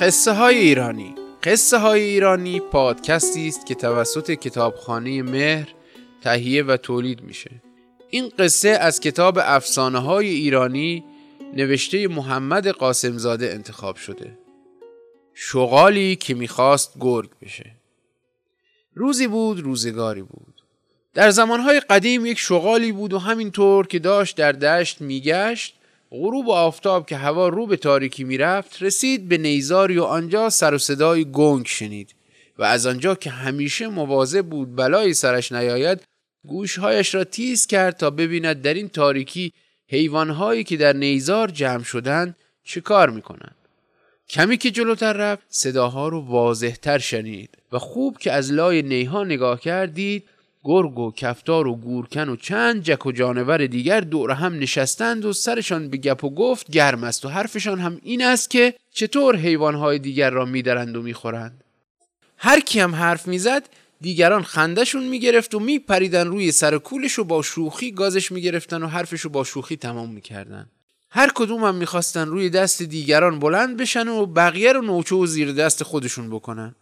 قصه های ایرانی. قصه های ایرانی پادکستی است که توسط کتابخانه مهر تهیه و تولید میشه. این قصه از کتاب افسانه های ایرانی نوشته محمد قاسمزاده انتخاب شده. شغالی که می‌خواست گرگ بشه. روزی بود روزگاری بود. در زمانهای قدیم یک شغالی بود و همینطور که داشت در دشت میگشت غروب و آفتاب که هوا رو به تاریکی می‌رفت رسید به نیزاری و آنجا سر و صدای گنگ شنید و از آنجا که همیشه مواظب بود بلایی سرش نیاید گوشهایش را تیز کرد تا ببیند در این تاریکی حیوانهایی که در نیزار جمع شدند چه کار می‌کنند. کمی که جلوتر رفت صداها رو واضحتر شنید و خوب که از لای نیها نگاه کردید گرگ و کفتار و گورکن و چند جک و جانور دیگر دور هم نشستند و سرشان به گپ و گفت گرم است و حرفشان هم این است که چطور حیوانهای دیگر را میدرند و می‌خورند. هر کی هم حرف می‌زد دیگران خندشون می‌گرفت و میپریدن روی سر کولش و با شوخی گازش می‌گرفتن و حرفش با شوخی تمام می‌کردن. هر کدوم هم می‌خواستن روی دست دیگران بلند بشن و بقیه رو نوچه و زیر دست خودشون بکنن.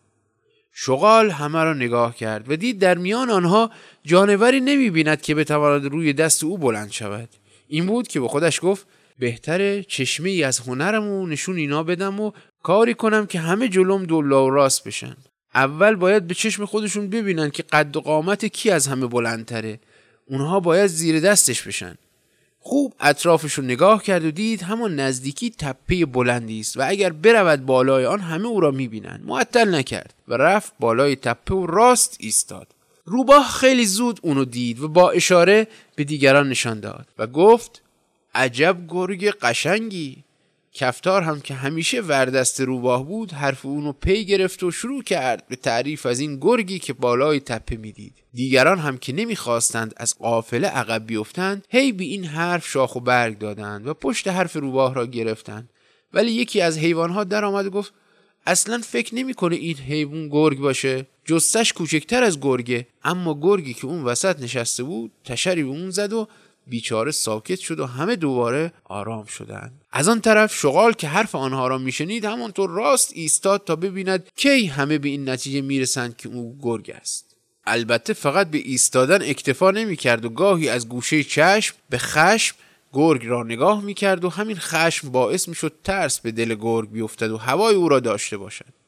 شغال همه را نگاه کرد و دید در میان آنها جانوری نمی بیند که بتواند روی دست او بلند شود. این بود که به خودش گفت بهتره چشمه ای از هنرم و نشون اینا بدم و کاری کنم که همه جلوم دولا و راست بشن. اول باید به چشم خودشون ببینن که قد و قامت کی از همه بلندتره. اونها باید زیر دستش بشن. خوب اطرافش رو نگاه کرد و دید همان نزدیکی تپه بلندی است و اگر برود بالای آن همه او را می‌بینند. معطل نکرد و رفت بالای تپه و راست ایستاد. روباه خیلی زود اونو دید و با اشاره به دیگران نشان داد و گفت عجب گرگ قشنگی. کفتار هم که همیشه وردست روباه بود حرف اونو پی گرفت و شروع کرد به تعریف از این گرگی که بالای تپه می‌دید. دیگران هم که نمی‌خواستند از قافله عقب بیفتند هی به این حرف شاخ و برگ دادند و پشت حرف روباه را گرفتند. ولی یکی از حیوانها در آمد و گفت اصلا فکر نمی‌کنه این حیوان گرگ باشه. جستش کوچکتر از گرگه اما گرگی که اون وسط نشسته بود تشری به اون زد و بیچاره ساکت شد و همه دوباره آرام شدند. از آن طرف شغال که حرف آنها را میشنید همانطور راست ایستاد تا ببیند کی همه به این نتیجه می‌رسند که او گرگ است. البته فقط به ایستادن اکتفا نمی‌کرد و گاهی از گوشه چشم به خشم گرگ را نگاه می‌کرد و همین خشم باعث می‌شد ترس به دل گرگ بیفتد و هوای او را داشته باشد.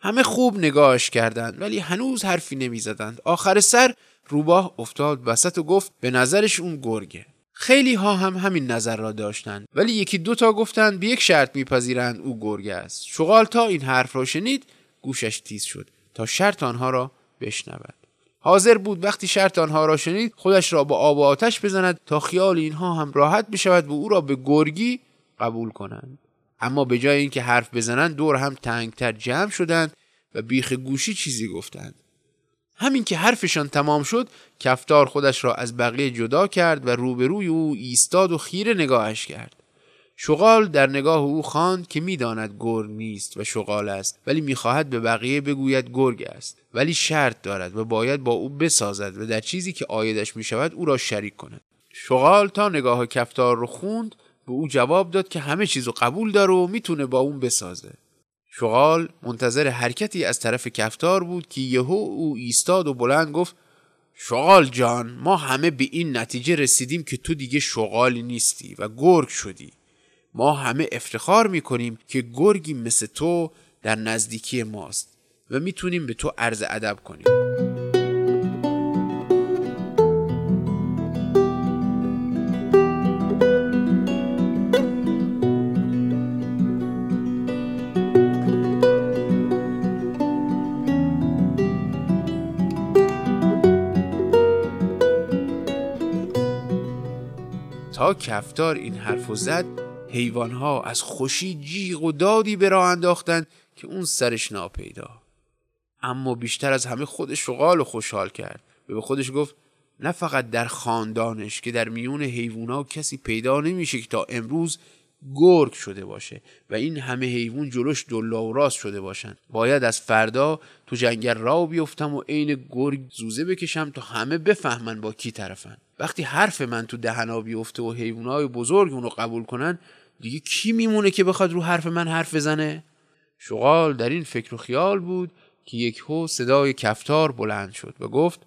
همه خوب نگاهش کردند ولی هنوز حرفی نمی‌زدند. آخر سر روباه افتاد وسط و گفت به نظرش اون گرگه. خیلی ها هم همین نظر را داشتند ولی یکی دوتا گفتند به یک شرط میپذیرند او گرگ است. شغال تا این حرف را شنید گوشش تیز شد تا شرط آنها را بشنود. حاضر بود وقتی شرط آنها را شنید خودش را با آب و آتش بزند تا خیال اینها هم راحت بشود و او را به گرگی قبول کنند. اما به جای اینکه حرف بزنند دور هم تنگتر جمع شدند و بیخ گوشی چیزی گفتند. همین که حرفشان تمام شد کفتار خودش را از بقیه جدا کرد و روبروی او ایستاد و خیره نگاهش کرد. شغال در نگاه او خواند که می‌داند گرگ نیست و شغال است ولی می‌خواهد به بقیه بگوید گرگ است ولی شرط دارد و باید با او بسازد و در چیزی که آیدش می‌شود او را شریک کند. شغال تا نگاه کفتار رو خوند به او جواب داد که همه چیز رو قبول داره و می‌تونه با اون بسازه. شغال منتظر حرکتی از طرف کفتار بود که یهو او ایستاد و بلند گفت شغال جان ما همه به این نتیجه رسیدیم که تو دیگه شغالی نیستی و گرگ شدی. ما همه افتخار می‌کنیم که گرگی مثل تو در نزدیکی ماست و می‌تونیم به تو عرض ادب کنیم. تا کفتار این حرف زد حیوانها از خوشی جیغ و دادی به راه انداختند که اون سرش ناپیدا. اما بیشتر از همه خودش شغال و خوشحال کرد. و به خودش گفت نه فقط در خاندانش که در میون حیوونا کسی پیدا نمیشه که تا امروز گرگ شده باشه و این همه حیوان جلوش دلا و راست شده باشن باید از فردا تو جنگل را بیفتم و عین گرگ زوزه بکشم تا همه بفهمن با کی طرفن. وقتی حرف من تو دهنا بیفته و حیوانای بزرگ اونو قبول کنن دیگه کی میمونه که بخواد رو حرف من حرف بزنه؟ شغال در این فکر و خیال بود که یک هو صدای کفتار بلند شد و گفت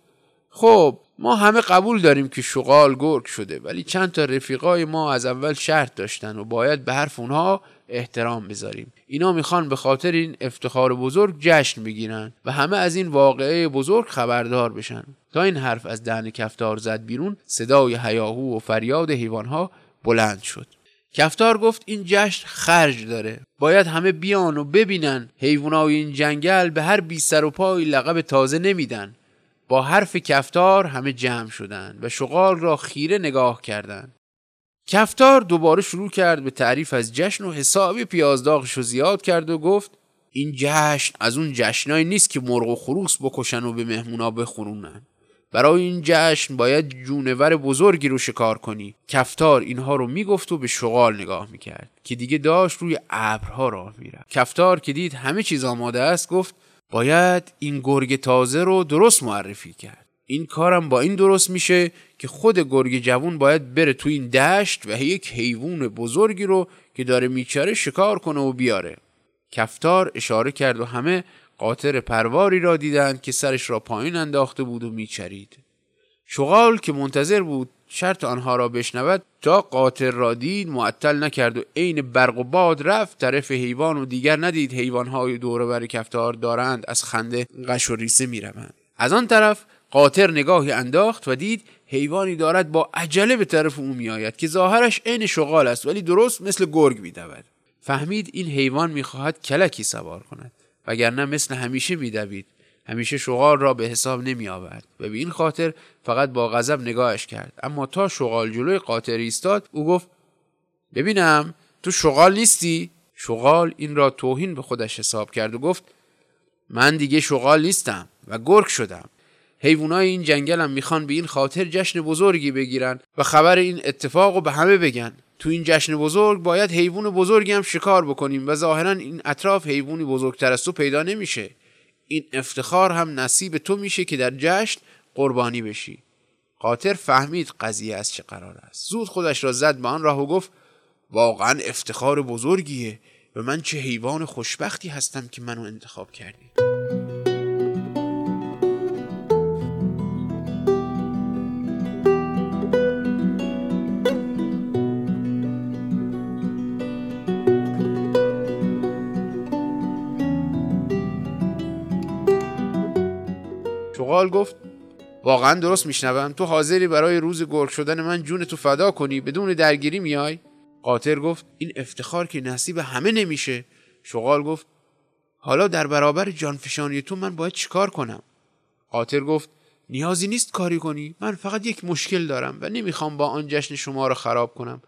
خب ما همه قبول داریم که شغال گرگ شده ولی چند تا رفیقای ما از اول شرط داشتن و باید به حرف اونها احترام بذاریم. اینا می‌خوان به خاطر این افتخار بزرگ جشن بگیرن و همه از این واقعه بزرگ خبردار بشن. تا این حرف از دهن کفتار زد بیرون صدای هیاهو و فریاد حیوانها بلند شد. کفتار گفت این جشن خرج داره. باید همه بیان و ببینن. حیوانای این جنگل به هر بی سر و پای لقب تازه نمیدن. با حرف کفتار همه جمع شدند و شغال را خیره نگاه کردند کفتار دوباره شروع کرد به تعریف از جشن و حسابی پیازداغش رو زیاد کرد و گفت این جشن از اون جشنایی نیست که مرغ و خروس بکشن و به مهمونا بخورونن برای این جشن باید جونور بزرگی رو شکار کنی. کفتار اینها رو می‌گفت و به شغال نگاه می‌کرد که دیگه داشت روی ابرها راه می‌رفت. کفتار که دید همه چیز آماده است گفت باید این گرگ تازه رو درست معرفی کرد. این کارم با این درست میشه که خود گرگ جوون باید بره تو این دشت و یک حیوان بزرگی رو که داره میچاره شکار کنه و بیاره. کفتار اشاره کرد و همه قاطر پرواری را دیدند که سرش را پایین انداخته بود و میچرید. شغال که منتظر بود شرط آنها را بشنود تا قاطر را دید معطل نکرد و عین برق و باد رفت. طرف حیوان و دیگر ندید. حیوانهای دور بر کفتار دارند از خنده قش و ریسه می‌روند. از آن طرف قاطر نگاهی انداخت و دید حیوانی دارد با عجله به طرف او میآید که ظاهرش عین شغال است ولی درست مثل گرگ میدود. فهمید این حیوان می‌خواهد کلکی سوار کند وگرنه مثل همیشه میدوید. همیشه شغال را به حساب نمی آورد و به این خاطر فقط با غضب نگاهش کرد. اما تا شغال جلوی قاطر ایستاد او گفت ببینم تو شغال نیستی؟ شغال این را توهین به خودش حساب کرد و گفت من دیگه شغال نیستم و گرگ شدم. حیوانای این جنگل هم می‌خوان به این خاطر جشن بزرگی بگیرن و خبر این اتفاق رو به همه بگن. تو این جشن بزرگ باید حیوان بزرگی هم شکار بکنیم و ظاهرا این اطراف حیوانی بزرگتر از تو پیدا نمیشه. این افتخار هم نصیب تو میشه که در جشن قربانی بشی. قاطر فهمید قضیه از چه قرار است. زود خودش را زد به آن راه و گفت واقعا افتخار بزرگیه و من چه حیوان خوشبختی هستم که منو انتخاب کردی شغال گفت واقعا درست میشنوم؟ تو حاضری برای روز گرگ شدن من جون تو فدا کنی؟ بدون درگیری میای؟ قاطر گفت این افتخار که نصیب همه نمیشه. شغال گفت حالا در برابر جانفشانی تو من باید چیکار کنم؟ قاطر گفت نیازی نیست کاری کنی. من فقط یک مشکل دارم و نمی‌خوام با آن جشن شما را خراب کنم.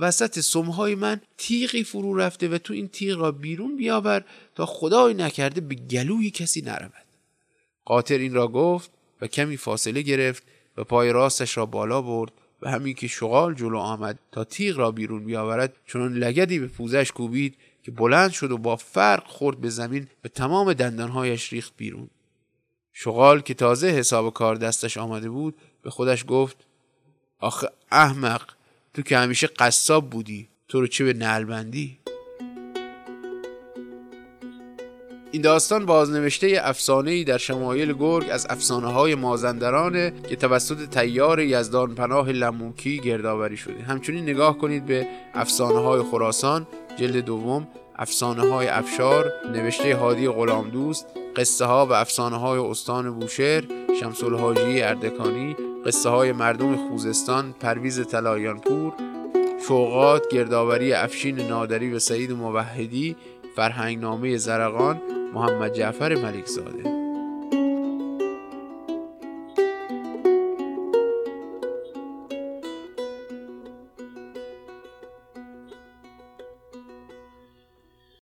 وسط سمهای من تیغی فرو رفته و تو این تیغ را بیرون بیاور تا خدای نکرده به گلوی کسی نرود. قاطر این را گفت و کمی فاصله گرفت و پای راستش را بالا برد و همین که شغال جلو آمد تا تیغ را بیرون بیاورد چون لگدی به پوزش کوبید که بلند شد و با فرق خورد به زمین و تمام دندانهایش ریخت بیرون. شغال که تازه حساب کار دستش آمده بود به خودش گفت آخه احمق تو که همیشه قصاب بودی تو رو چه به نلبندی این داستان بازنوشته افسانه ای در شمایل گرگ از افسانه های مازندرانه که توسط تیار یزدان پناه لموکی گردآوری شده. همچنین نگاه کنید به افسانه های خراسان جلد دوم افسانه های افشار نوشته هادی غلام دوست قصه ها و افسانه های استان بوشهر شمس الحاجی اردکانی قصه های مردم خوزستان پرویز تلایانپور شوقات گردآوری افشین نادری و سعید موحدی فرهنگنامه زرقان محمد جعفر ملکزاده.